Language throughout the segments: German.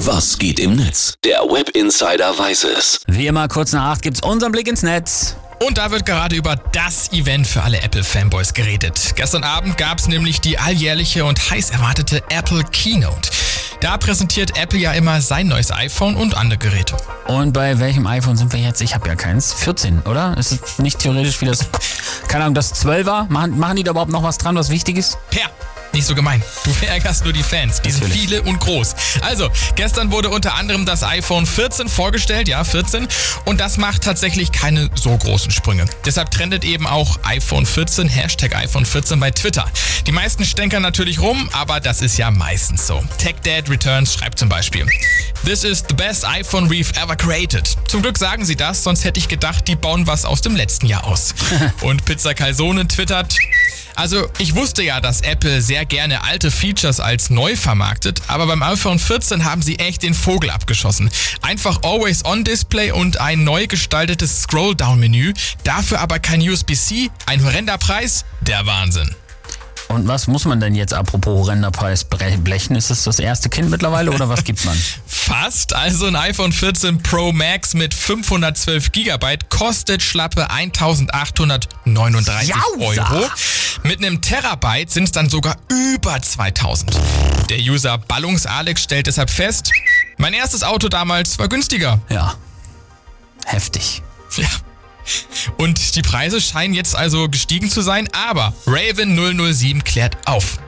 Was geht im Netz? Der Web Insider weiß es. Wie immer, kurz nach acht gibt's unseren Blick ins Netz. Und da wird gerade über das Event für alle Apple-Fanboys geredet. Gestern Abend gab es nämlich die alljährliche und heiß erwartete Apple Keynote. Da präsentiert Apple ja immer sein neues iPhone und andere Geräte. Und bei welchem iPhone sind wir jetzt? Ich habe ja keins. 14, oder? Ist es nicht theoretisch wie das, keine Ahnung, das 12er? Machen, machen die da überhaupt noch was dran, was wichtig ist? Per. Nicht so gemein. Du ärgerst nur die Fans. Die sind viele und groß. Also, gestern wurde unter anderem das iPhone 14 vorgestellt. Ja, 14. Und das macht tatsächlich keine so großen Sprünge. Deshalb trendet eben auch iPhone 14, Hashtag iPhone 14 bei Twitter. Die meisten stänkern natürlich rum, aber das ist ja meistens so. TechDad Returns schreibt zum Beispiel. This is the best iPhone we've ever created. Zum Glück sagen sie das, sonst hätte ich gedacht, die bauen was aus dem letzten Jahr aus. und Pizza Calzone twittert. Also ich wusste ja, dass Apple sehr gerne alte Features als neu vermarktet, aber beim iPhone 14 haben sie echt den Vogel abgeschossen. Einfach Always-On-Display und ein neu gestaltetes Scroll-Down-Menü, dafür aber kein USB-C, ein horrender Preis, der Wahnsinn. Und was muss man denn jetzt apropos horrender Preis blechen? Ist es das erste Kind mittlerweile oder was gibt man? Fast. Also ein iPhone 14 Pro Max mit 512 GB kostet schlappe 1839 Jausa. Euro. Mit einem Terabyte sind es dann sogar über 2000. Der User Ballungs Alex stellt deshalb fest, mein erstes Auto damals war günstiger. Ja. Heftig. Und die Preise scheinen jetzt also gestiegen zu sein, aber Raven 007 klärt auf.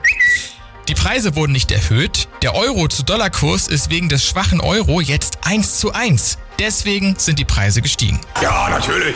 Die Preise wurden nicht erhöht. Der Euro zu Dollarkurs ist wegen des schwachen Euro jetzt 1 zu 1. Deswegen sind die Preise gestiegen. Ja, natürlich.